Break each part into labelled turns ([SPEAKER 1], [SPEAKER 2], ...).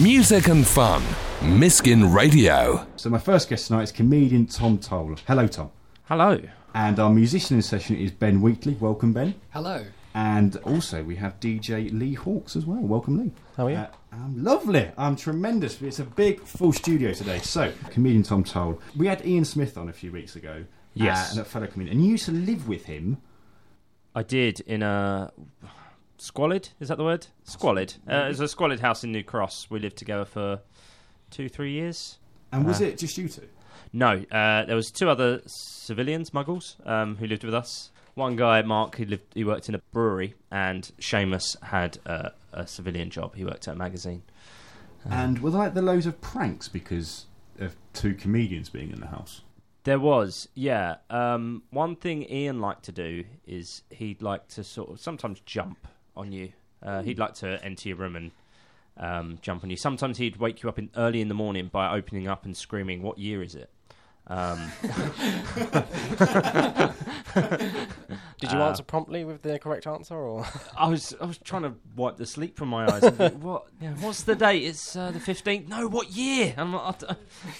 [SPEAKER 1] Music and fun. Miskin Radio.
[SPEAKER 2] So my first guest tonight is comedian Tom Toal. Hello, Tom.
[SPEAKER 3] Hello.
[SPEAKER 2] And our musician in session is Ben Wheatley. Welcome, Ben.
[SPEAKER 4] Hello.
[SPEAKER 2] And also we have DJ Lee Hawkes as well. Welcome, Lee.
[SPEAKER 3] How are you?
[SPEAKER 2] Uh, I'm lovely. I'm tremendous. It's a big full studio today. So, comedian Tom Toal. We had Ian Smith on a few weeks ago.
[SPEAKER 3] Yes.
[SPEAKER 2] Uh, and a fellow comedian. And you used to live with him.
[SPEAKER 3] I did in a squalid. Is that the word? Squalid. Uh, it was a squalid house in New Cross. We lived together for two, three years.
[SPEAKER 2] And was
[SPEAKER 3] Uh,
[SPEAKER 2] it just you two?
[SPEAKER 3] No, uh, there was two other civilians, muggles, um, who lived with us. One guy, Mark, he lived. He worked in a brewery, and Seamus had a, a civilian job. He worked at a magazine.
[SPEAKER 2] And were there like the loads of pranks because of two comedians being in the house?
[SPEAKER 3] There was, yeah. Um, one thing Ian liked to do is he'd like to sort of sometimes jump on you. Uh, he'd like to enter your room and um, jump on you. Sometimes he'd wake you up in, early in the morning by opening up and screaming, "What year is it?" Um,
[SPEAKER 5] Did you
[SPEAKER 3] Uh,
[SPEAKER 5] answer promptly with the correct answer, or
[SPEAKER 3] I was I was trying to wipe the sleep from my eyes. and think, what? Yeah, what's the date? It's uh, the fifteenth. No, what year? I'm not,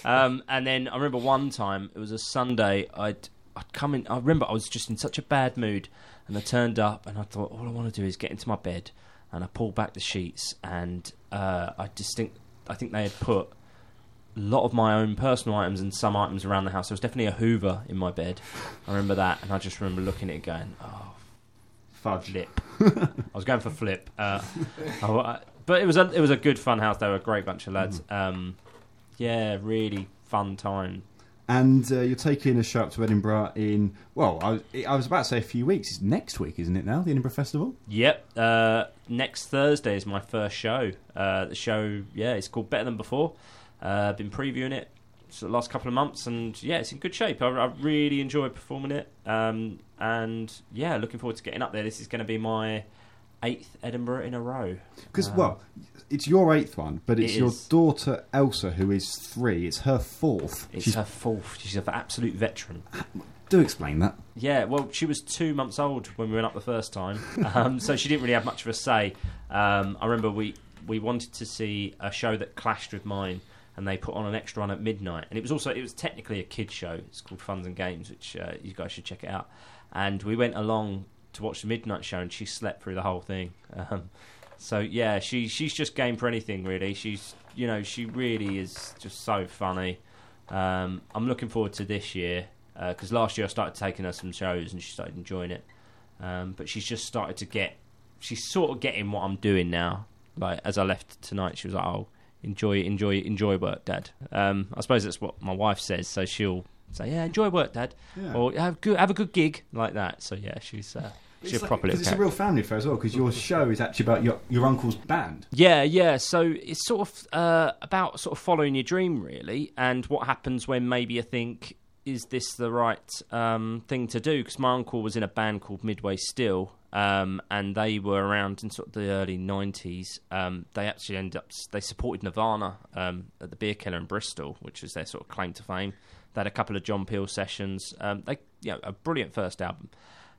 [SPEAKER 3] um, and then I remember one time it was a Sunday. I'd I'd come in. I remember I was just in such a bad mood, and I turned up and I thought all I want to do is get into my bed, and I pulled back the sheets and uh, I distinct. I think they had put a lot of my own personal items and some items around the house. There was definitely a Hoover in my bed. I remember that, and I just remember looking at it going, "Oh,
[SPEAKER 2] Fudge.
[SPEAKER 3] flip. I was going for flip. Uh, I- but it was a it was a good fun house. They were a great bunch of lads. Um, yeah, really fun time.
[SPEAKER 2] And uh, you're taking a show up to Edinburgh in, well, I was, I was about to say a few weeks. It's next week, isn't it now, the Edinburgh Festival?
[SPEAKER 3] Yep. Uh, next Thursday is my first show. Uh, the show, yeah, it's called Better Than Before. Uh, I've been previewing it the last couple of months, and yeah, it's in good shape. I, I really enjoy performing it, um, and yeah, looking forward to getting up there. This is going to be my eighth Edinburgh in a row.
[SPEAKER 2] Because,
[SPEAKER 3] Uh,
[SPEAKER 2] well, it's your eighth one, but it's
[SPEAKER 3] It
[SPEAKER 2] your daughter Elsa who is three. It's her fourth.
[SPEAKER 3] It's
[SPEAKER 2] She's,
[SPEAKER 3] her fourth. She's an absolute veteran.
[SPEAKER 2] do explain that.
[SPEAKER 3] Yeah, well, she was two months old when we went up the first time, um, so she didn't really have much of a say. Um, I remember we we wanted to see a show that clashed with mine, and they put on an extra one at midnight, and it was also it was technically a kids show. It's called Funs and Games, which uh, you guys should check it out. And we went along to watch the midnight show, and she slept through the whole thing. Um, so yeah, she she's just game for anything really. She's you know she really is just so funny. Um, I'm looking forward to this year because last year I started taking her some shows and she started enjoying it. Um, but she's just started to get, she's sort of getting what I'm doing now. Like as I left tonight, she was like, "Oh, enjoy, enjoy, enjoy work, Dad." Um, I suppose that's what my wife says, so she'll say, "Yeah, enjoy work, Dad,"
[SPEAKER 2] Yeah.
[SPEAKER 3] or have good, have a good gig like that. So yeah, she's uh, she's
[SPEAKER 2] It's,
[SPEAKER 3] a
[SPEAKER 2] like-
[SPEAKER 3] proper
[SPEAKER 2] 'cause
[SPEAKER 3] little
[SPEAKER 2] it's a real family affair as well, because your show is actually about your, your uncle's band.
[SPEAKER 3] Yeah, yeah. So it's sort of uh, about sort of following your dream, really, and what happens when maybe you think, is this the right um, thing to do? Because my uncle was in a band called Midway Still, um, and they were around in sort of the early '90s. Um, they actually ended up they supported Nirvana um, at the Bierkeller in Bristol, which was their sort of claim to fame. They had a couple of John Peel sessions. Um, they, you know, a brilliant first album,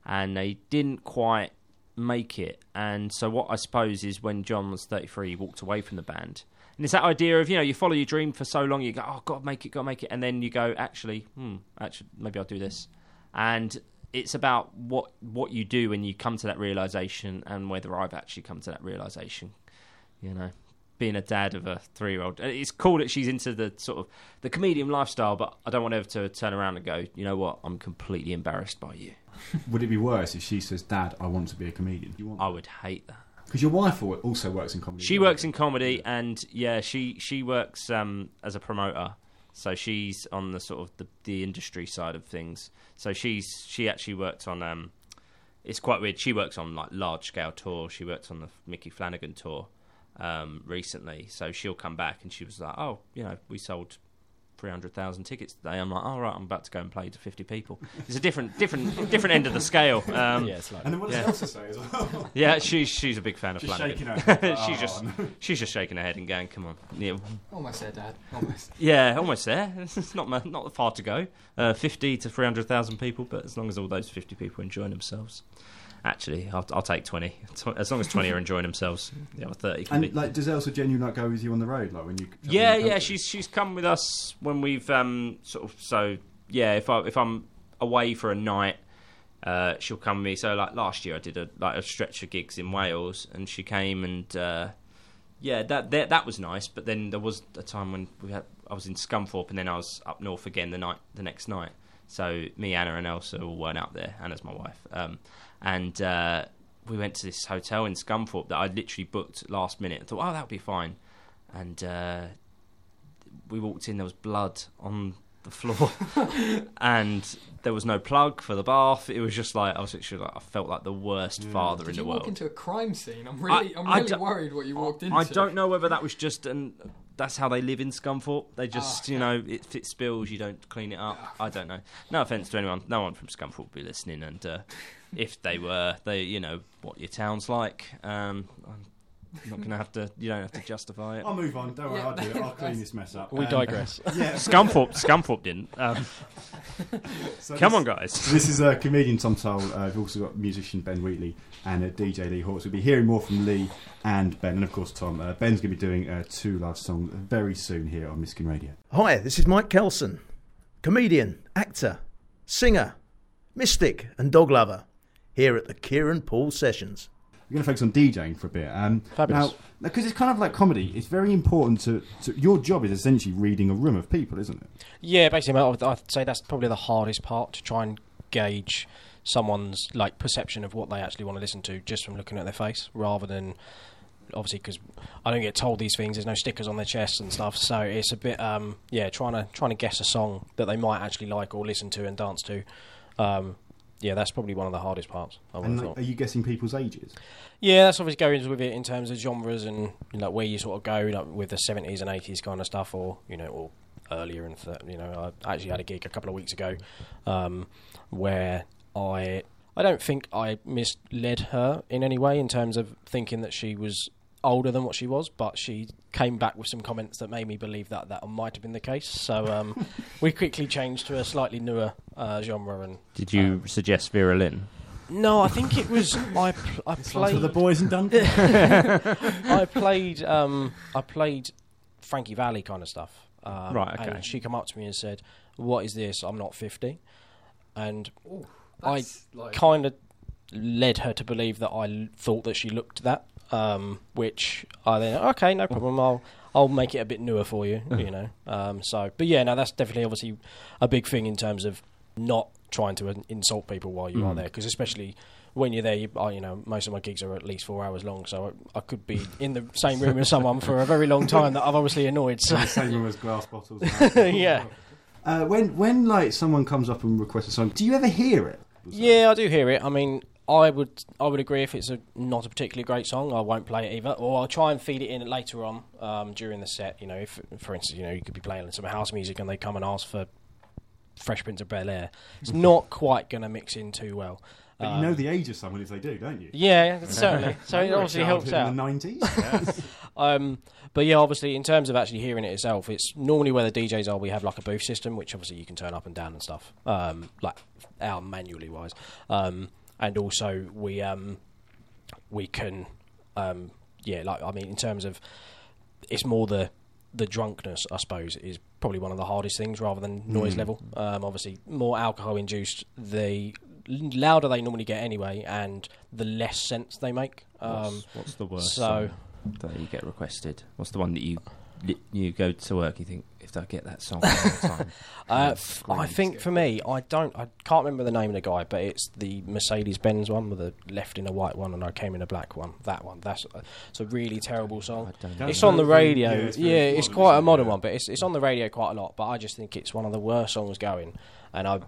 [SPEAKER 3] and they didn't quite make it. And so what I suppose is when John was 33, he walked away from the band. And it's that idea of, you know, you follow your dream for so long, you go, oh, got to make it, got to make it. And then you go, actually, hmm, actually, maybe I'll do this. And it's about what what you do when you come to that realization and whether I've actually come to that realization. You know, being a dad of a three year old. It's cool that she's into the sort of the comedian lifestyle, but I don't want her to turn around and go, you know what, I'm completely embarrassed by you.
[SPEAKER 2] Would it be worse if she says, Dad, I want to be a comedian? You want
[SPEAKER 3] I would hate that.
[SPEAKER 2] Because your wife also works in comedy.
[SPEAKER 3] She works in comedy, and yeah, she she works um, as a promoter. So she's on the sort of the, the industry side of things. So she's she actually worked on. Um, it's quite weird. She works on like large scale tour. She worked on the Micky Flanagan tour um, recently. So she'll come back, and she was like, "Oh, you know, we sold." 300,000 tickets today. I'm like, all right, I'm about to go and play to 50 people. It's a different, different, different end of the scale. Um,
[SPEAKER 5] yeah, it's like
[SPEAKER 2] And then what does
[SPEAKER 3] Yeah.
[SPEAKER 2] Elsa say as well?
[SPEAKER 3] yeah, she's she's a big fan of Flanagan.
[SPEAKER 2] shaking her head.
[SPEAKER 3] she's
[SPEAKER 2] Oh,
[SPEAKER 3] just
[SPEAKER 2] no.
[SPEAKER 3] she's just shaking her head and going, "Come on, yeah,
[SPEAKER 4] Almost there, Dad. Almost.
[SPEAKER 3] yeah, almost there. It's not mu- not far to go. Uh, Fifty to three hundred thousand people, but as long as all those fifty people enjoying themselves, Actually, I'll, I'll take twenty. As long as twenty are enjoying themselves, the other thirty can
[SPEAKER 2] And
[SPEAKER 3] be.
[SPEAKER 2] like, does Elsa genuinely like go with you on the road, like when you?
[SPEAKER 3] Yeah, yeah, she's she's come with us when we've um sort of so yeah. If I if I'm away for a night, uh, she'll come with me. So like last year, I did a like a stretch of gigs in Wales, and she came and uh, yeah, that, that that was nice. But then there was a time when we had I was in Scunthorpe, and then I was up north again the night the next night. So me, Anna, and Elsa all weren't out there. Anna's my wife, um, and. Uh, we went to this hotel in Scunthorpe that I literally booked last minute. I thought, oh, that'll be fine. And uh, we walked in, there was blood on the floor, and there was no plug for the bath. It was just like I was literally like I felt like the worst father
[SPEAKER 4] Did
[SPEAKER 3] in the world.
[SPEAKER 4] you
[SPEAKER 3] the
[SPEAKER 4] walk into a crime scene? I'm really,
[SPEAKER 3] I-
[SPEAKER 4] I'm really
[SPEAKER 3] don't-
[SPEAKER 4] worried what you walked into.
[SPEAKER 3] I don't know whether that was just an. That's how they live in Scunthorpe. They just, you know, if it spills, you don't clean it up. I don't know. No offense to anyone. No one from Scunthorpe will be listening, and uh, if they were, they, you know, what your town's like. Um, I'm not going to have to. You don't have to justify it.
[SPEAKER 2] I'll move on. Don't worry,
[SPEAKER 4] Yeah,
[SPEAKER 2] I'll do it. I'll clean this mess up.
[SPEAKER 5] We
[SPEAKER 2] Um,
[SPEAKER 5] digress.
[SPEAKER 2] Yeah.
[SPEAKER 3] Scunthorpe, Scunthorpe didn't. Um,
[SPEAKER 2] so
[SPEAKER 3] come
[SPEAKER 2] this-
[SPEAKER 3] on, guys.
[SPEAKER 2] This is uh, comedian Tom Toal. Uh, we've also got musician Ben Wheatley and uh, DJ Lee Hawkes. We'll be hearing more from Lee and Ben, and of course Tom. Uh, Ben's going to be doing uh, two live songs very soon here on Miskin Radio.
[SPEAKER 6] Hi, this is Mike Kelson, comedian, actor, singer, mystic, and dog lover, here at the Kieran Poole Sessions.
[SPEAKER 2] We're going to focus on DJing for a bit. Um,
[SPEAKER 5] Fabulous.
[SPEAKER 2] Now, because it's kind of like comedy, it's very important to, to. Your job is essentially reading a room of people, isn't it?
[SPEAKER 5] Yeah, basically, I would- say that's probably the hardest part to try and gauge someone's like perception of what they actually want to listen to just from looking at their face, rather than obviously because I don't get told these things. There's no stickers on their chests and stuff, so it's a bit um, yeah, trying to trying to guess a song that they might actually like or listen to and dance to. Um, yeah, that's probably one of the hardest parts. I would
[SPEAKER 2] And
[SPEAKER 5] have
[SPEAKER 2] like,
[SPEAKER 5] thought.
[SPEAKER 2] are you guessing people's ages?
[SPEAKER 5] Yeah, that's obviously goes with it in terms of genres and you know, where you sort of go like, with the seventies and eighties kind of stuff, or you know, or earlier. And th- you know, I actually had a gig a couple of weeks ago um, where I I don't think I misled her in any way in terms of thinking that she was older than what she was, but she came back with some comments that made me believe that that might have been the case. So um, we quickly changed to a slightly newer uh, genre and.
[SPEAKER 3] Did you suggest Vera Lynn?
[SPEAKER 5] No, I think it was I. Pl- I
[SPEAKER 2] For
[SPEAKER 5] played.
[SPEAKER 2] the boys in Dundee.
[SPEAKER 5] I played um, I played Frankie Valli kind of stuff. Um,
[SPEAKER 3] Right, okay.
[SPEAKER 5] And she come up to me and said, "What is this? I'm not 50." And
[SPEAKER 4] Ooh,
[SPEAKER 5] I
[SPEAKER 4] like,
[SPEAKER 5] kind of led her to believe that I l- thought that she looked that. Um, which I then okay, no problem. I'll I'll make it a bit newer for you. You know. Um, so, but yeah, no, that's definitely obviously a big thing in terms of not trying to insult people while you are there, because especially when you're there, you, I, you know, most of my gigs are at least four hours long, so I, I could be in the same room as someone for a very long time that I've obviously annoyed. So
[SPEAKER 2] the same room as glass bottles.
[SPEAKER 5] yeah,
[SPEAKER 2] Uh, when when like someone comes up and requests a song, do you ever hear it?
[SPEAKER 5] yeah, I do hear it. I mean, I would I would agree if it's a not a particularly great song, I won't play it either, or I'll try and feed it in later on um, during the set. You know, if for instance, you know, you could be playing some house music and they come and ask for Fresh Prince of Bel Air. It's not quite going to mix in too well.
[SPEAKER 2] But
[SPEAKER 5] Um,
[SPEAKER 2] you know the age of someone if they do, don't you?
[SPEAKER 5] Yeah, certainly. So it obviously helps out.
[SPEAKER 2] In the nineties.
[SPEAKER 5] Um, but yeah, obviously, in terms of actually hearing it itself, it's normally where the DJs are. We have like a booth system, which obviously you can turn up and down and stuff, um, like our manually wise. Um, and also we um, we can, um, yeah, like I mean, in terms of it's more the the drunkenness, I suppose, is probably one of the hardest things rather than noise
[SPEAKER 2] Mm.
[SPEAKER 5] level. Um, obviously, more alcohol induced, the louder they normally get anyway, and the less sense they make. Um,
[SPEAKER 3] what's, what's the worst
[SPEAKER 5] so-
[SPEAKER 3] that you get requested? What's the one that you you go to work? You think if I get that song all the time?
[SPEAKER 5] Uh, f- I think for me, I don't, I can't remember the name of the guy, but it's the Mercedes Benz one with the left in a white one and I came in a black one. That one, that's uh, it's a really terrible song.
[SPEAKER 3] I don't
[SPEAKER 2] That's
[SPEAKER 5] It's on the radio.
[SPEAKER 2] yeah,
[SPEAKER 5] Yeah,
[SPEAKER 2] it's
[SPEAKER 5] it's,
[SPEAKER 2] very modern,
[SPEAKER 5] quite a modern
[SPEAKER 2] Yeah.
[SPEAKER 5] one, but it's it's on the radio quite a lot. But I just think it's one of the worst songs going, and I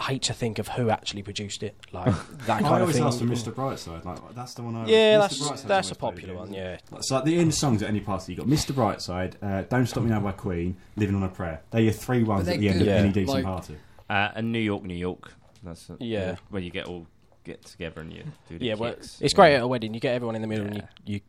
[SPEAKER 5] hate to think of who actually produced it, like that
[SPEAKER 2] I
[SPEAKER 5] kind of
[SPEAKER 2] always
[SPEAKER 5] thing.
[SPEAKER 2] ask for Mr. Brightside. Like that's the one. I
[SPEAKER 5] yeah,
[SPEAKER 2] Mr.
[SPEAKER 5] that's
[SPEAKER 2] Brightside's
[SPEAKER 5] that's a popular one. Yeah,
[SPEAKER 2] So like the end songs at any party, you got Mr. Brightside, uh, Don't Stop Me Now by Queen, Living on a Prayer. They're your three ones at the end
[SPEAKER 4] good.
[SPEAKER 2] of any
[SPEAKER 5] Yeah.
[SPEAKER 2] decent
[SPEAKER 4] Like-
[SPEAKER 2] party.
[SPEAKER 3] Uh, and New York, New York. That's uh,
[SPEAKER 5] Yeah.
[SPEAKER 3] where you get all get together and you do the
[SPEAKER 5] yeah. Well,
[SPEAKER 3] kicks.
[SPEAKER 5] it's great at a wedding. You get everyone in the middle,
[SPEAKER 3] Yeah.
[SPEAKER 5] and you, you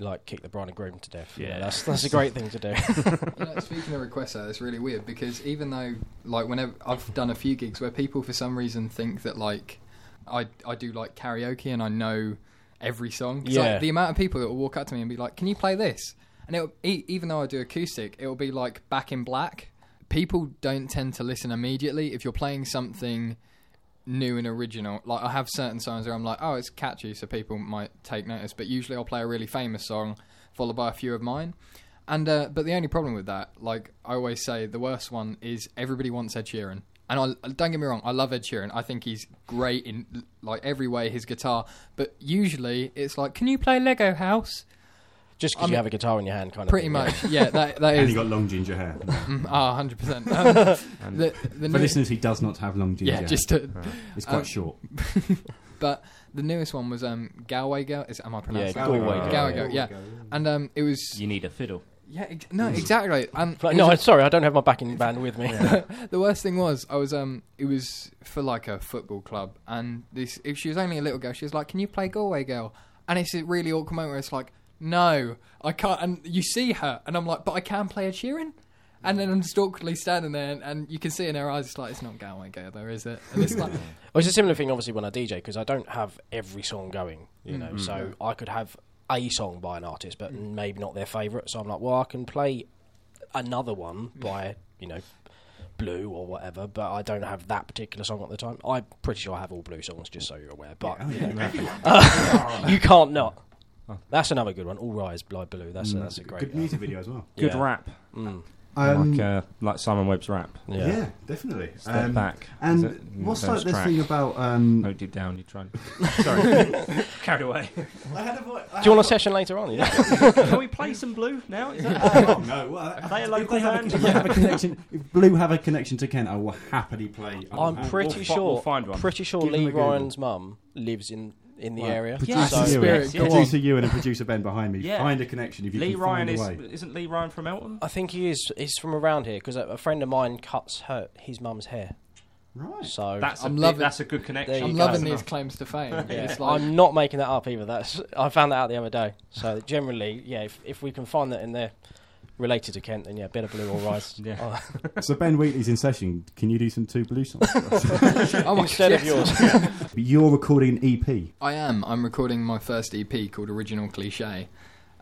[SPEAKER 5] like kick the bride and groom to death. Yeah,
[SPEAKER 3] Yeah.
[SPEAKER 5] that's that's a great thing to do.
[SPEAKER 4] You know, speaking of requests, though, it's really weird because even though, like, whenever I've done a few gigs where people for some reason think that like I I do like karaoke and I know every song.
[SPEAKER 5] Yeah.
[SPEAKER 4] like, the amount of people that will walk up to me and be like, "Can you play this?" And it'll, e- even though I do acoustic, it will be like Back in Black. People don't tend to listen immediately if you're playing something new and original. Like I have certain songs where I'm like, "Oh, it's catchy," so people might take notice. But usually I'll play a really famous song followed by a few of mine. And uh, but the only problem with that, like I always say, the worst one is everybody wants Ed Sheeran. And I don't get me wrong, I love Ed Sheeran. I think he's great in like every way. His guitar, but usually it's like, can you play Lego House?
[SPEAKER 5] Just
[SPEAKER 4] I
[SPEAKER 5] because you have a guitar in your hand, kind of.
[SPEAKER 4] Pretty
[SPEAKER 5] thing,
[SPEAKER 4] much, yeah. That that
[SPEAKER 2] And
[SPEAKER 4] is
[SPEAKER 2] you got long ginger hair.
[SPEAKER 4] ah, hundred percent. Um, The the
[SPEAKER 2] For
[SPEAKER 4] new,
[SPEAKER 2] listeners, he does not have long ginger
[SPEAKER 4] yeah,
[SPEAKER 2] hair.
[SPEAKER 4] just to,
[SPEAKER 2] it's quite
[SPEAKER 4] um,
[SPEAKER 2] short.
[SPEAKER 4] but the newest one was um Galway Girl. Is am I pronouncing?
[SPEAKER 5] Yeah,
[SPEAKER 4] it?
[SPEAKER 5] Galway Girl.
[SPEAKER 4] Galway Girl. Yeah, and um it was
[SPEAKER 3] You need a fiddle.
[SPEAKER 4] yeah ex- no exactly. Um,
[SPEAKER 5] Like, no, I'm sorry, I don't have my backing band with me.
[SPEAKER 4] the worst thing was I was um it was for like a football club and this if she was only a little girl she was like can you play Galway girl and it's a really awkward moment where it's like no I can't and you see her and I'm like but I can play a Sheeran and then I'm just awkwardly standing there and, and you can see in her eyes it's like it's not going girl though is it and it's like
[SPEAKER 5] Well, it's a similar thing, obviously, when I DJ because I don't have every song going. You know,
[SPEAKER 4] Mm.
[SPEAKER 5] so I could have a song by an artist, but maybe not their favourite. So I'm like, well, I can play another one by you know Blue or whatever, but I don't have that particular song at the time. I'm pretty sure I have all Blue songs, just so you're aware. But
[SPEAKER 2] yeah.
[SPEAKER 5] you can't not. That's another good one. All Rise by Blue. That's a, that's a great.
[SPEAKER 2] Good
[SPEAKER 5] uh,
[SPEAKER 2] music video as well.
[SPEAKER 3] Good
[SPEAKER 5] yeah.
[SPEAKER 3] rap,
[SPEAKER 5] Mm,
[SPEAKER 2] Um,
[SPEAKER 3] like uh, like Simon Webb's rap.
[SPEAKER 2] yeah.
[SPEAKER 5] yeah.
[SPEAKER 2] definitely.
[SPEAKER 3] Step
[SPEAKER 2] Um,
[SPEAKER 3] back.
[SPEAKER 2] And
[SPEAKER 3] Is it?
[SPEAKER 2] what's
[SPEAKER 3] Those
[SPEAKER 2] like this
[SPEAKER 3] track.
[SPEAKER 2] thing about? Um,
[SPEAKER 3] Oh, deep down, you try. Sorry, carried away.
[SPEAKER 2] I had a vo- I
[SPEAKER 5] Do you want a
[SPEAKER 2] had
[SPEAKER 5] session later on? Yeah.
[SPEAKER 3] Can we play some blue now? Is that
[SPEAKER 2] Oh, no, well,
[SPEAKER 3] Are they a
[SPEAKER 2] if
[SPEAKER 3] local
[SPEAKER 2] have
[SPEAKER 3] band?
[SPEAKER 2] if they have a connection, if Blue have a connection to Kent, I will happily play. I will
[SPEAKER 5] I'm
[SPEAKER 2] have-
[SPEAKER 5] pretty
[SPEAKER 3] fi-
[SPEAKER 5] sure.
[SPEAKER 3] we'll find one.
[SPEAKER 5] Pretty sure
[SPEAKER 2] Give them
[SPEAKER 5] Lee
[SPEAKER 2] a Google.
[SPEAKER 5] Ryan's mum lives in in the
[SPEAKER 2] Right.
[SPEAKER 5] area.
[SPEAKER 2] Producer
[SPEAKER 3] Yes,
[SPEAKER 5] so,
[SPEAKER 2] Ewan,
[SPEAKER 4] Spirit, go
[SPEAKER 2] producer Ewan and producer Ben behind me.
[SPEAKER 3] Yeah.
[SPEAKER 2] Find a connection if you
[SPEAKER 3] Lee
[SPEAKER 2] can
[SPEAKER 3] Ryan
[SPEAKER 2] find
[SPEAKER 3] is
[SPEAKER 2] a way.
[SPEAKER 3] isn't Lee Ryan from Elton?
[SPEAKER 5] I think he is. He's from around here because a, a friend of mine cuts her his mum's hair.
[SPEAKER 2] Right.
[SPEAKER 5] So
[SPEAKER 3] That's a
[SPEAKER 4] I'm
[SPEAKER 3] big-
[SPEAKER 4] loving-
[SPEAKER 3] that's a good connection.
[SPEAKER 5] There you
[SPEAKER 4] I'm
[SPEAKER 5] go.
[SPEAKER 4] loving these claims to fame
[SPEAKER 5] yeah,
[SPEAKER 4] it's like
[SPEAKER 5] I'm not making that up either. That's I found that out the other day. So generally, yeah, if if we can find that in there related to Kent, then yeah, better blue or rise.
[SPEAKER 3] Yeah.
[SPEAKER 5] Oh,
[SPEAKER 2] So Ben Wheatley's in session. Can you do some two Blue songs? for us?
[SPEAKER 4] oh my
[SPEAKER 5] instead of
[SPEAKER 4] yes.
[SPEAKER 5] yours.
[SPEAKER 2] You're recording an EP.
[SPEAKER 4] I am I'm recording my first EP called Original Cliche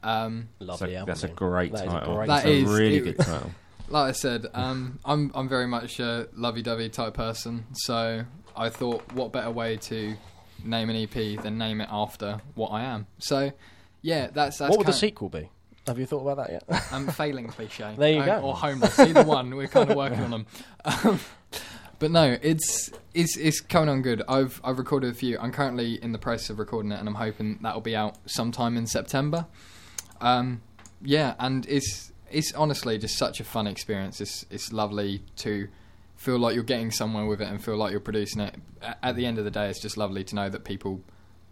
[SPEAKER 4] um
[SPEAKER 5] Lovely
[SPEAKER 3] That's a,
[SPEAKER 5] album.
[SPEAKER 3] that's a
[SPEAKER 5] yeah.
[SPEAKER 3] great
[SPEAKER 5] That is a
[SPEAKER 3] title.
[SPEAKER 5] great
[SPEAKER 4] That
[SPEAKER 3] That's a really
[SPEAKER 4] it-
[SPEAKER 3] good title.
[SPEAKER 4] like I said, um, I'm I'm very much a lovey-dovey type person. So I thought, what better way to name an EP than name it after what I am? So yeah, that's that's
[SPEAKER 5] What would the
[SPEAKER 4] kind
[SPEAKER 5] sequel be? Have you thought about that yet?
[SPEAKER 4] I'm failing cliche.
[SPEAKER 5] There you
[SPEAKER 4] Um,
[SPEAKER 5] go.
[SPEAKER 4] Or homeless, either one. We're kind of working on them. Um, but no, it's it's it's coming on good. I've I've recorded a few. I'm currently in the process of recording it, and I'm hoping that'll be out sometime in September. Um, yeah, and it's it's honestly just such a fun experience. It's it's lovely to feel like you're getting somewhere with it and feel like you're producing it. At the end of the day, it's just lovely to know that people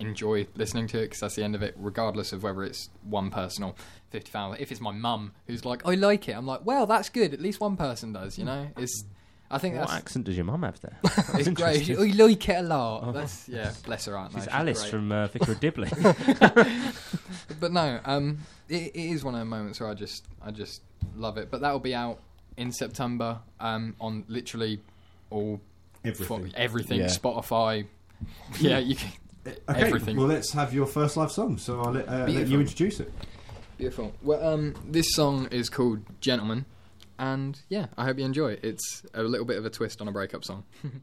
[SPEAKER 4] enjoy listening to it because that's the end of it, regardless of whether it's one person or 50,000. If it's my mum who's like, I like it, I'm like, well, that's good. At least one person does, you know? It's. I think
[SPEAKER 3] What
[SPEAKER 4] that's
[SPEAKER 3] accent does your mum have there?
[SPEAKER 4] it's great. I like it a lot. That's yeah, bless her heart. no,
[SPEAKER 3] She's
[SPEAKER 4] she's
[SPEAKER 3] Alice
[SPEAKER 4] great.
[SPEAKER 3] from uh, Vicar of Dibley.
[SPEAKER 4] But no, um, it, it is one of the moments where I just I just love it. But that will be out in September um, on literally all
[SPEAKER 2] Everything.
[SPEAKER 4] fo- everything
[SPEAKER 5] Yeah.
[SPEAKER 4] Spotify. Yeah, you can.
[SPEAKER 2] Okay,
[SPEAKER 4] Everything.
[SPEAKER 2] well, let's have your first live song. So I'll let, uh, let you introduce it.
[SPEAKER 4] Beautiful. Well, um, this song is called Gentleman, and yeah, I hope you enjoy it. It's a little bit of a twist on a breakup song.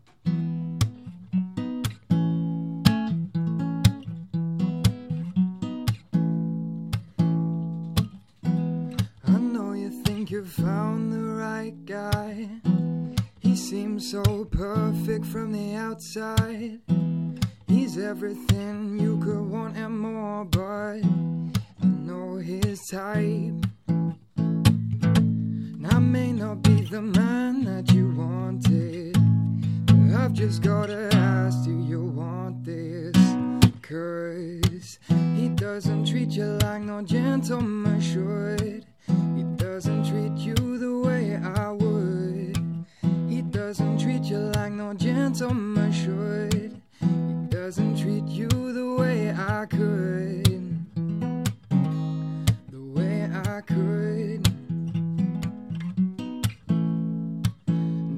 [SPEAKER 4] I know you think you found the right guy. He seems so perfect from the outside. He's everything you could want and more, but I know his type. And I may not be the man that you wanted, but I've just gotta ask, do you want this? Cause he doesn't treat you like no gentleman should. He doesn't treat you the way I would. He doesn't treat you like no gentleman should doesn't treat you the way I could. The way I could.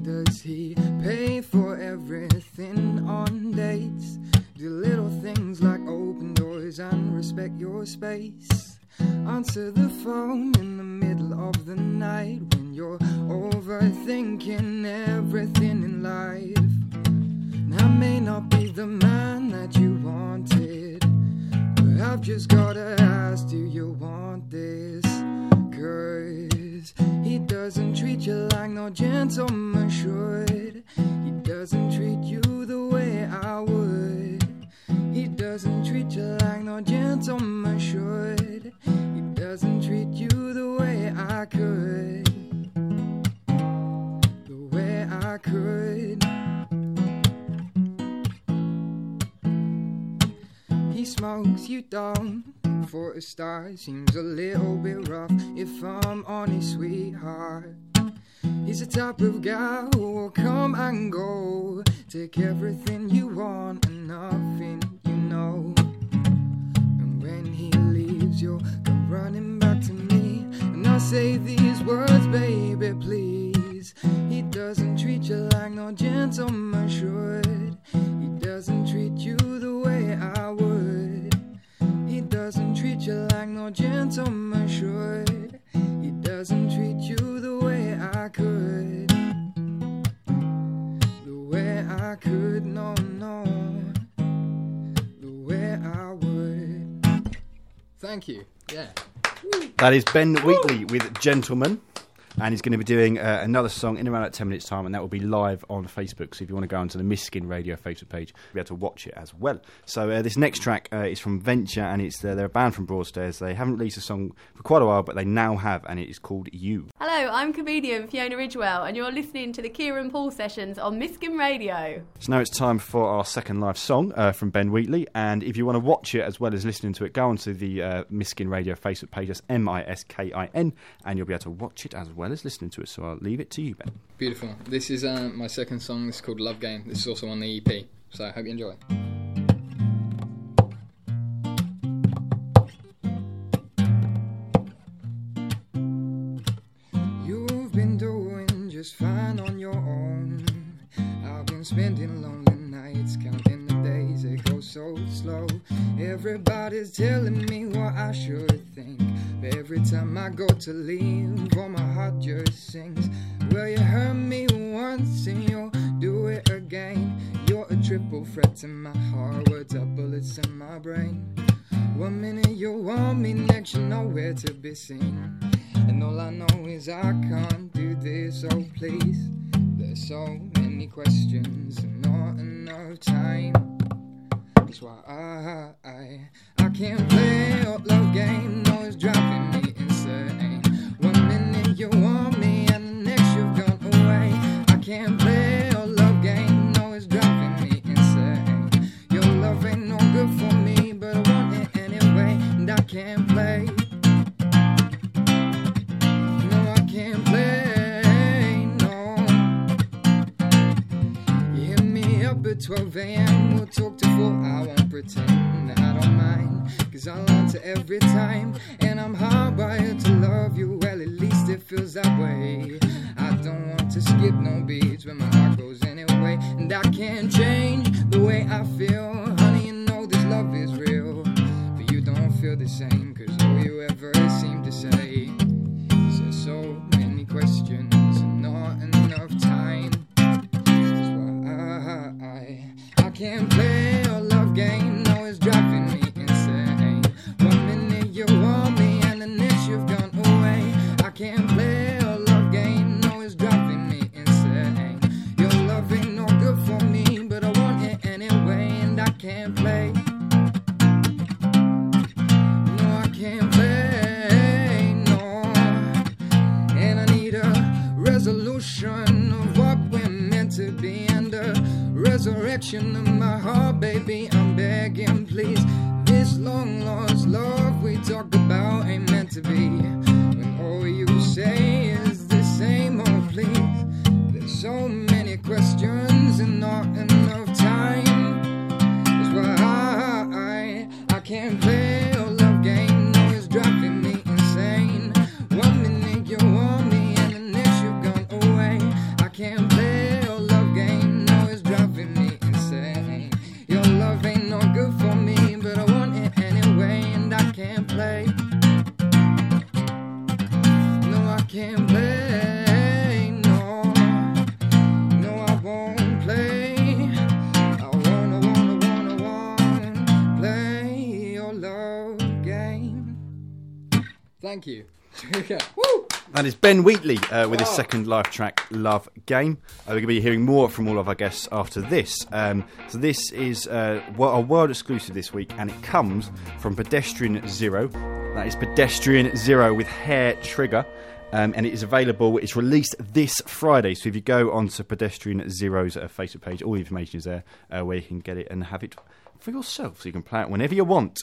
[SPEAKER 4] Does he pay for everything on dates?
[SPEAKER 7] Do little things like open doors and respect your space? Answer the phone in the middle of the night when you're overthinking everything in life. I may not be the man that you wanted, but I've just gotta ask, do you want this? Cause he doesn't treat you like no gentleman should. He doesn't treat you the way I would. He doesn't treat you like no gentleman should. He doesn't treat you the way I could. Smokes, you don't. For a start, seems a little bit rough. If I'm honest, sweetheart. He's the type of guy who will come and go. Take everything you want and nothing you know. And when he leaves, you'll come running back to me. And I'll say these words, baby, please. He doesn't treat you like no gentleman should. He doesn't treat you the way I would. You like no gentleman should. He doesn't treat you the way I could. The way I could, no, no. The way I would.
[SPEAKER 4] Thank you. Yeah.
[SPEAKER 2] That is Ben Wheatley with Gentleman. And he's going to be doing uh, another song in around about 10 minutes' time, and that will be live on Facebook. So if you want to go onto the Miskin Radio Facebook page, you'll be able to watch it as well. So uh, this next track uh, is from Venture, and it's uh, they're a band from Broadstairs. They haven't released a song for quite a while, but they now have, and it is called You.
[SPEAKER 8] Hello, I'm comedian Fiona Ridgewell, and you're listening to the Kieran Poole sessions on Miskin Radio.
[SPEAKER 2] So now it's time for our second live song uh, from Ben Wheatley. And if you want to watch it as well as listening to it, go onto the uh, Miskin Radio Facebook page. That's M I S K I N, and you'll be able to watch it as well as listening to it. So I'll leave it to you, Ben.
[SPEAKER 4] Beautiful. This is uh, my second song. This is called Love Game. This is also on the EP. So I hope you enjoy.
[SPEAKER 7] You've been doing just fine on your own. I've been spending lonely nights counting the days, it goes so slow. Everybody's telling me what I should think. Every time I go to leave, all my heart just sings. Well, you hurt me once and you'll do it again. You're a triple threat to my heart, words are bullets in my brain. One minute you want me, next you're nowhere to be seen. And all I know is I can't do this, oh please. There's so many questions and not enough time. That's why I, I can't play your love game, no, it's driving me insane. One minute you want me and the next you've gone away. I can't at 12 a.m. We'll talk to 4. I won't pretend that I don't mind. Cause I'll answer every time. And I'm hardwired to love you. Well, at least it feels that way. I don't want to skip no beats when my heart goes anyway. And I can't change the way I feel. Honey, you know this love is real. But you don't feel the same. Cause all you ever seem to say is so many questions can't play your love game. No, it's driving me insane. One minute you want me and the next you've gone away. I can't play your love game. No, it's driving me insane. Your love ain't no good for me, but I want it anyway, and I can't play. No, I can't play. No. And I need a resolution of what we're meant to be and a resurrection Thank you. Okay. Woo!
[SPEAKER 2] That is Ben Wheatley uh, with his second live track, Love Game. Uh, we're going to be hearing more from all of our guests after this. Um, so, this is uh, a world exclusive this week, and it comes from Pedestrian Zero. That is Pedestrian Zero with Hair Trigger. Um, and it is available. It's released this Friday. So if you go onto Pedestrian Zero's uh, Facebook page, all the information is there uh, where you can get it and have it for yourself. So you can play it whenever you want.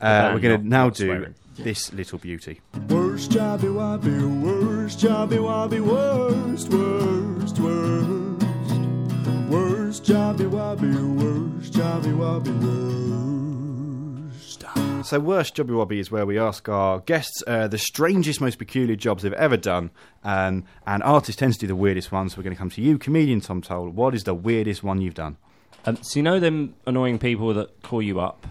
[SPEAKER 2] Uh, we're going to now do
[SPEAKER 3] swearing.
[SPEAKER 2] this little beauty.
[SPEAKER 9] Worst jobby wobby, worst jobby wobby, worst, worst, worst. Worst jobby wobby, worst jobby wobby, worst.
[SPEAKER 2] So, worst jobby wobby is where we ask our guests uh, the strangest, most peculiar jobs they've ever done. Um, and artists tend to do the weirdest ones. So, we're going to come to you, comedian Tom Toal. What is the weirdest one you've done?
[SPEAKER 3] Um, so you know them annoying people that call you up.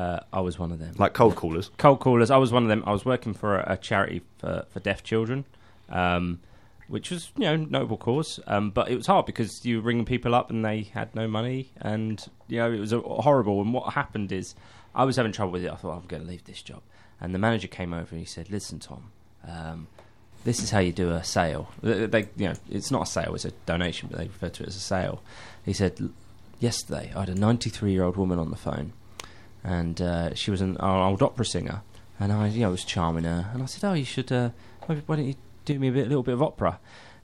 [SPEAKER 3] Uh, I was one of them.
[SPEAKER 2] Like cold callers.
[SPEAKER 3] cold callers. I was one of them. I was working for a, a charity for, for deaf children, um, which was you know noble cause. Um, but it was hard because you were ringing people up and they had no money, and you know it was uh, horrible. And what happened is I was having trouble with it. I thought I'm going to leave this job, and the manager came over and he said, "Listen, Tom." Um, this is how you do a sale. They, they- you know, it's not a sale; it's a donation, but they refer to it as a sale. He said, yesterday I had a 93-year-old woman on the phone, and uh, she was an old opera singer, and I, you know, was charming her, and I said, "Oh, you should. Uh, why don't you do me a bit, little bit of opera?"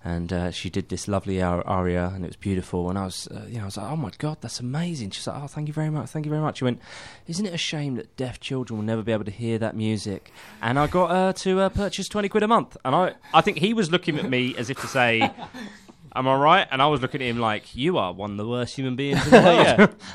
[SPEAKER 3] And uh, she did this lovely aria, and it was beautiful. And I was, uh, you know, I was like, "Oh my god, that's amazing!" She's like, "Oh, thank you very much, thank you very much." She went, "Isn't it a shame that deaf children will never be able to hear that music?" And I got her to uh, purchase twenty quid a month, and I, I think he was looking at me as if to say. Am I right? And I was looking at him like, "You are one of the worst human beings in the world."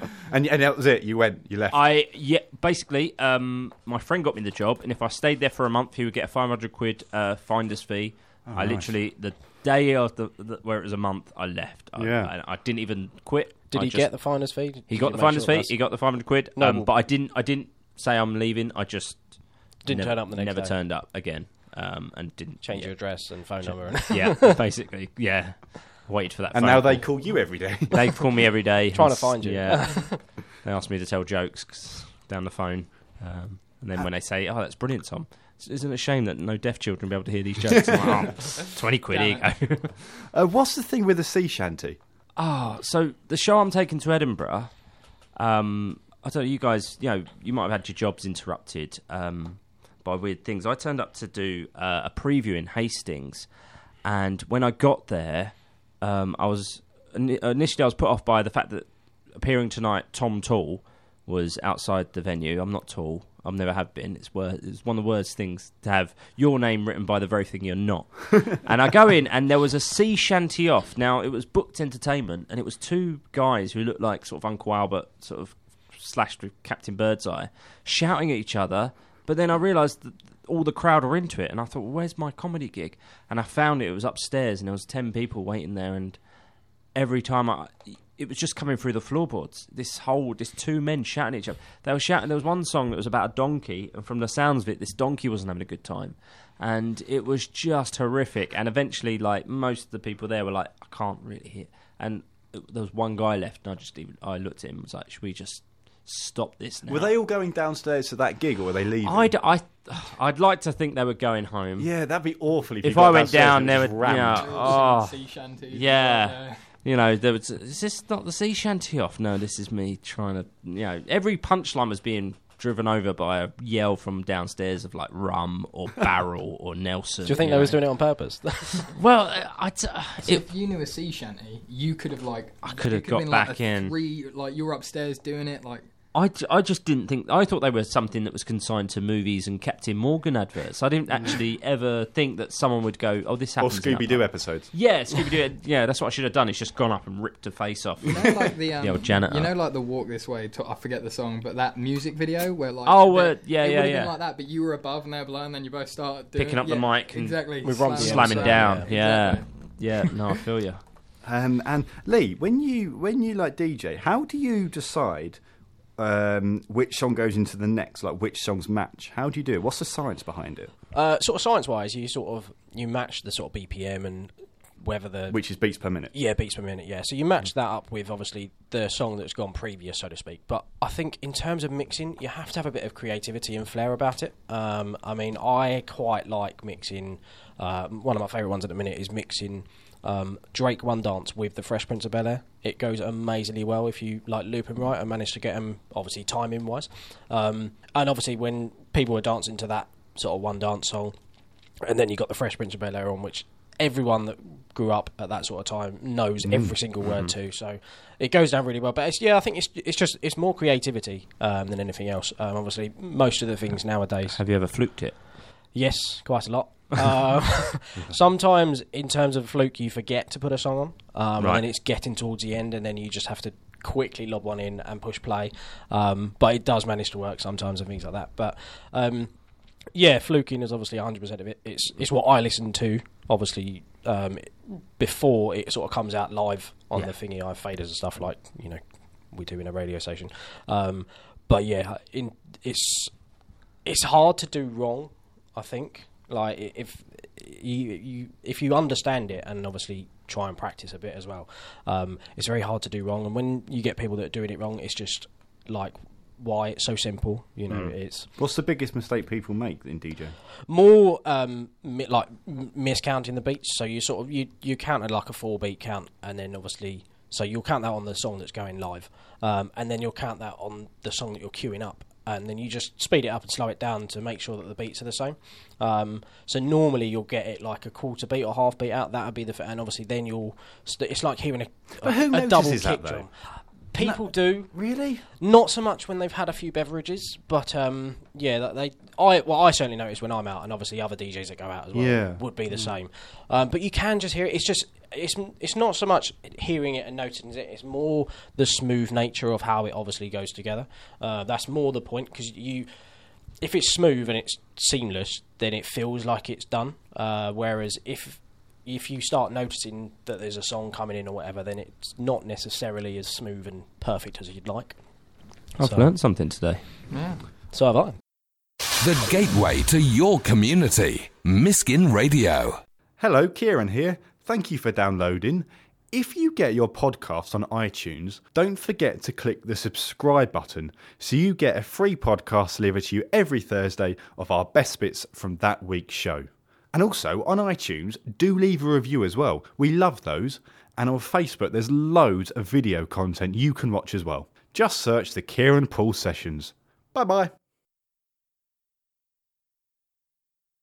[SPEAKER 2] And, and that was it. You went, you left.
[SPEAKER 3] I yeah, basically, um, my friend got me the job, and if I stayed there for a month, he would get a five hundred quid uh, finder's fee. I
[SPEAKER 2] nice.
[SPEAKER 3] literally the day after the, where it was a month, I left. I,
[SPEAKER 2] Yeah.
[SPEAKER 3] I, I didn't even quit.
[SPEAKER 5] Did
[SPEAKER 3] I
[SPEAKER 5] he
[SPEAKER 3] just-
[SPEAKER 5] get the finder's fee? Did
[SPEAKER 3] He got the finder's
[SPEAKER 5] sure
[SPEAKER 3] fee. He got the five hundred quid.
[SPEAKER 5] No,
[SPEAKER 3] um, but I didn't. I didn't say I'm leaving. I just
[SPEAKER 5] Didn't
[SPEAKER 3] never,
[SPEAKER 5] turn up the next
[SPEAKER 3] Never
[SPEAKER 5] day.
[SPEAKER 3] turned up again, um, and didn't
[SPEAKER 5] Change
[SPEAKER 3] yeah.
[SPEAKER 5] your address and phone number. And
[SPEAKER 3] yeah, basically, yeah. Waited for that.
[SPEAKER 2] and
[SPEAKER 3] phone
[SPEAKER 2] now they
[SPEAKER 3] call.
[SPEAKER 2] call you every day.
[SPEAKER 3] They call me every day.
[SPEAKER 5] Trying to find you.
[SPEAKER 3] Yeah. they ask me to tell jokes down the phone. Um, and then when they say, oh, that's brilliant, Tom. Isn't it a shame that no deaf children will be able to hear these jokes? Like, oh, 20 quid, here you go.
[SPEAKER 2] uh, what's the thing with the sea shanty?
[SPEAKER 3] Oh, so the show I'm taking to Edinburgh, um, I don't know, you guys, you know, you might have had your jobs interrupted um, by weird things. I turned up to do uh, a preview in Hastings, and when I got there, um, I was initially I was put off by the fact that appearing tonight, Tom Tall was outside the venue. I'm not tall. I've never have been. It's wor- it's one of the worst things to have your name written by the very thing you're not. and I go in, and there was a sea shanty off. Now it was booked entertainment, and it was two guys who looked like sort of Uncle Albert, sort of slashed with Captain Birdseye, shouting at each other. But then I realised that all the crowd were into it, and I thought, well, "Where's my comedy gig?" And I found it. It was upstairs, and there was ten people waiting there, and every time I, it was just coming through the floorboards. This whole, this two men shouting at each other. They were shouting. There was one song that was about a donkey, and from the sounds of it, this donkey wasn't having a good time, and it was just horrific. And eventually, like most of the people there were like, I can't really hear. And there was one guy left, and I just, even, I looked at him and was like, should we just stop this now?
[SPEAKER 2] Were they all going downstairs to that gig or were they leaving?
[SPEAKER 3] I'd, I, I'd like to think they were going home.
[SPEAKER 2] yeah, that'd be awful if,
[SPEAKER 3] If I went down,
[SPEAKER 2] and
[SPEAKER 3] there
[SPEAKER 2] it
[SPEAKER 3] would,
[SPEAKER 2] was
[SPEAKER 3] you
[SPEAKER 2] rammed.
[SPEAKER 3] know, oh,
[SPEAKER 4] sea shanties.
[SPEAKER 3] Yeah. You know, there was. Is this not the sea shanty off? No, this is me trying to. You know, every punchline was being driven over by a yell from downstairs of like rum or barrel or Nelson.
[SPEAKER 5] Do you think they
[SPEAKER 3] know.
[SPEAKER 5] was doing it on purpose?
[SPEAKER 3] Well, uh, I. T-
[SPEAKER 4] So
[SPEAKER 3] it,
[SPEAKER 4] if you knew a sea shanty, you could have like
[SPEAKER 3] I could have got
[SPEAKER 4] been, like,
[SPEAKER 3] back
[SPEAKER 4] a
[SPEAKER 3] in.
[SPEAKER 4] Three, like you were upstairs doing it, like
[SPEAKER 3] I, j- I just didn't think. I thought they were something that was consigned to movies and Captain Morgan adverts. I didn't actually ever think that someone would go, "Oh, this
[SPEAKER 2] Or
[SPEAKER 3] happens." in
[SPEAKER 2] Scooby Doo episodes.
[SPEAKER 3] Yeah, Scooby Doo. Yeah, that's what I should have done. It's just gone up and ripped a face off.
[SPEAKER 4] you know, like the um,
[SPEAKER 3] The old janitor.
[SPEAKER 4] You know, like the walk this way. To, I forget the song, but that music video where like
[SPEAKER 3] Oh, uh, yeah,
[SPEAKER 4] it
[SPEAKER 3] yeah,
[SPEAKER 4] would have
[SPEAKER 3] yeah.
[SPEAKER 4] been like that, but you were above and they were below, and then you both start doing,
[SPEAKER 3] Picking up the mic and
[SPEAKER 4] exactly
[SPEAKER 5] with Ron
[SPEAKER 3] slamming
[SPEAKER 5] Yeah,
[SPEAKER 3] down.
[SPEAKER 5] yeah,
[SPEAKER 3] Yeah,
[SPEAKER 4] exactly.
[SPEAKER 3] yeah. No, I feel you.
[SPEAKER 2] Um, and Lee, when you when you like DJ, how do you decide um, which song goes into the next? Like which songs match? How do you do it? What's the science behind it?
[SPEAKER 5] uh, sort of science-wise, you sort of you match the sort of BPM and whether the
[SPEAKER 2] Which is beats per minute.
[SPEAKER 5] yeah, beats per minute. Yeah, so you match that up with obviously the song that's gone previous, so to speak. But I think in terms of mixing, you have to have a bit of creativity and flair about it. Um, I mean, I quite like mixing. Uh, one of my favourite ones at the minute is mixing um, Drake One Dance with the Fresh Prince of Bel Air. It goes amazingly well if you like loop them right and manage to get him, obviously timing wise. Um, and obviously when people were dancing to that sort of one dance song, and then you got the Fresh Prince of Bel Air on, which everyone that grew up at that sort of time knows every single word to. So it goes down really well. But it's, yeah, I think it's it's just it's more creativity um, than anything else. Um, obviously, most of the things nowadays.
[SPEAKER 3] Have you ever fluked it?
[SPEAKER 5] Yes, quite a lot. Um, sometimes, in terms of fluke, you forget to put a song on, um,
[SPEAKER 3] Right.
[SPEAKER 5] and it's getting towards the end, and then you just have to quickly lob one in and push play. Um, but it does manage to work sometimes and things like that. But um, yeah, fluking is obviously 100% of it. It's it's what I listen to, obviously, um, before it sort of comes out live on the thingy. I have faders and stuff like you know we do in a radio station. Um, but yeah, in, it's it's hard to do wrong. I think like if you, you if you understand it and obviously try and practice a bit as well, um, it's very hard to do wrong. And when you get people that are doing it wrong, it's just like why it's so simple. You know, it's
[SPEAKER 2] What's the biggest mistake people make in DJ?
[SPEAKER 5] more um, mi- like m- miscounting the beats. So you sort of you you counted like a four beat count, and then obviously so you'll count that on the song that's going live, um, and then you'll count that on the song that you're queuing up, and then you just speed it up and slow it down to make sure that the beats are the same. Um, so normally you'll get it like a quarter beat or half beat out. That would be the f- and obviously then you'll st- it's like hearing a,
[SPEAKER 2] But who
[SPEAKER 5] a, a double
[SPEAKER 2] notices that,
[SPEAKER 5] kick drum. People do.
[SPEAKER 2] Really?
[SPEAKER 5] Not so much when they've had a few beverages, but um, yeah, that they. I well, I certainly notice when I'm out, and obviously other DJs that go out as well
[SPEAKER 2] Yeah.
[SPEAKER 5] would be the same. Um, but you can just hear it. It's just it's it's not so much hearing it and noticing it. It's more the smooth nature of how it obviously goes together. Uh, that's more the point because you. If it's smooth and it's seamless, then it feels like it's done. Uh, whereas if if you start noticing that there's a song coming in or whatever, then it's not necessarily as smooth and perfect as you'd like.
[SPEAKER 3] I've
[SPEAKER 5] So-
[SPEAKER 3] learnt something today.
[SPEAKER 5] So have I.
[SPEAKER 1] The gateway to your community. Miskin Radio.
[SPEAKER 2] Hello, Kieran here. Thank you for downloading. If you get your podcast on iTunes, don't forget to click the subscribe button so you get a free podcast delivered to you every Thursday of our best bits from that week's show. And also on iTunes, do leave a review as well. We love those. And on Facebook, there's loads of video content you can watch as well. Just search the Kieran Poole Sessions. Bye bye.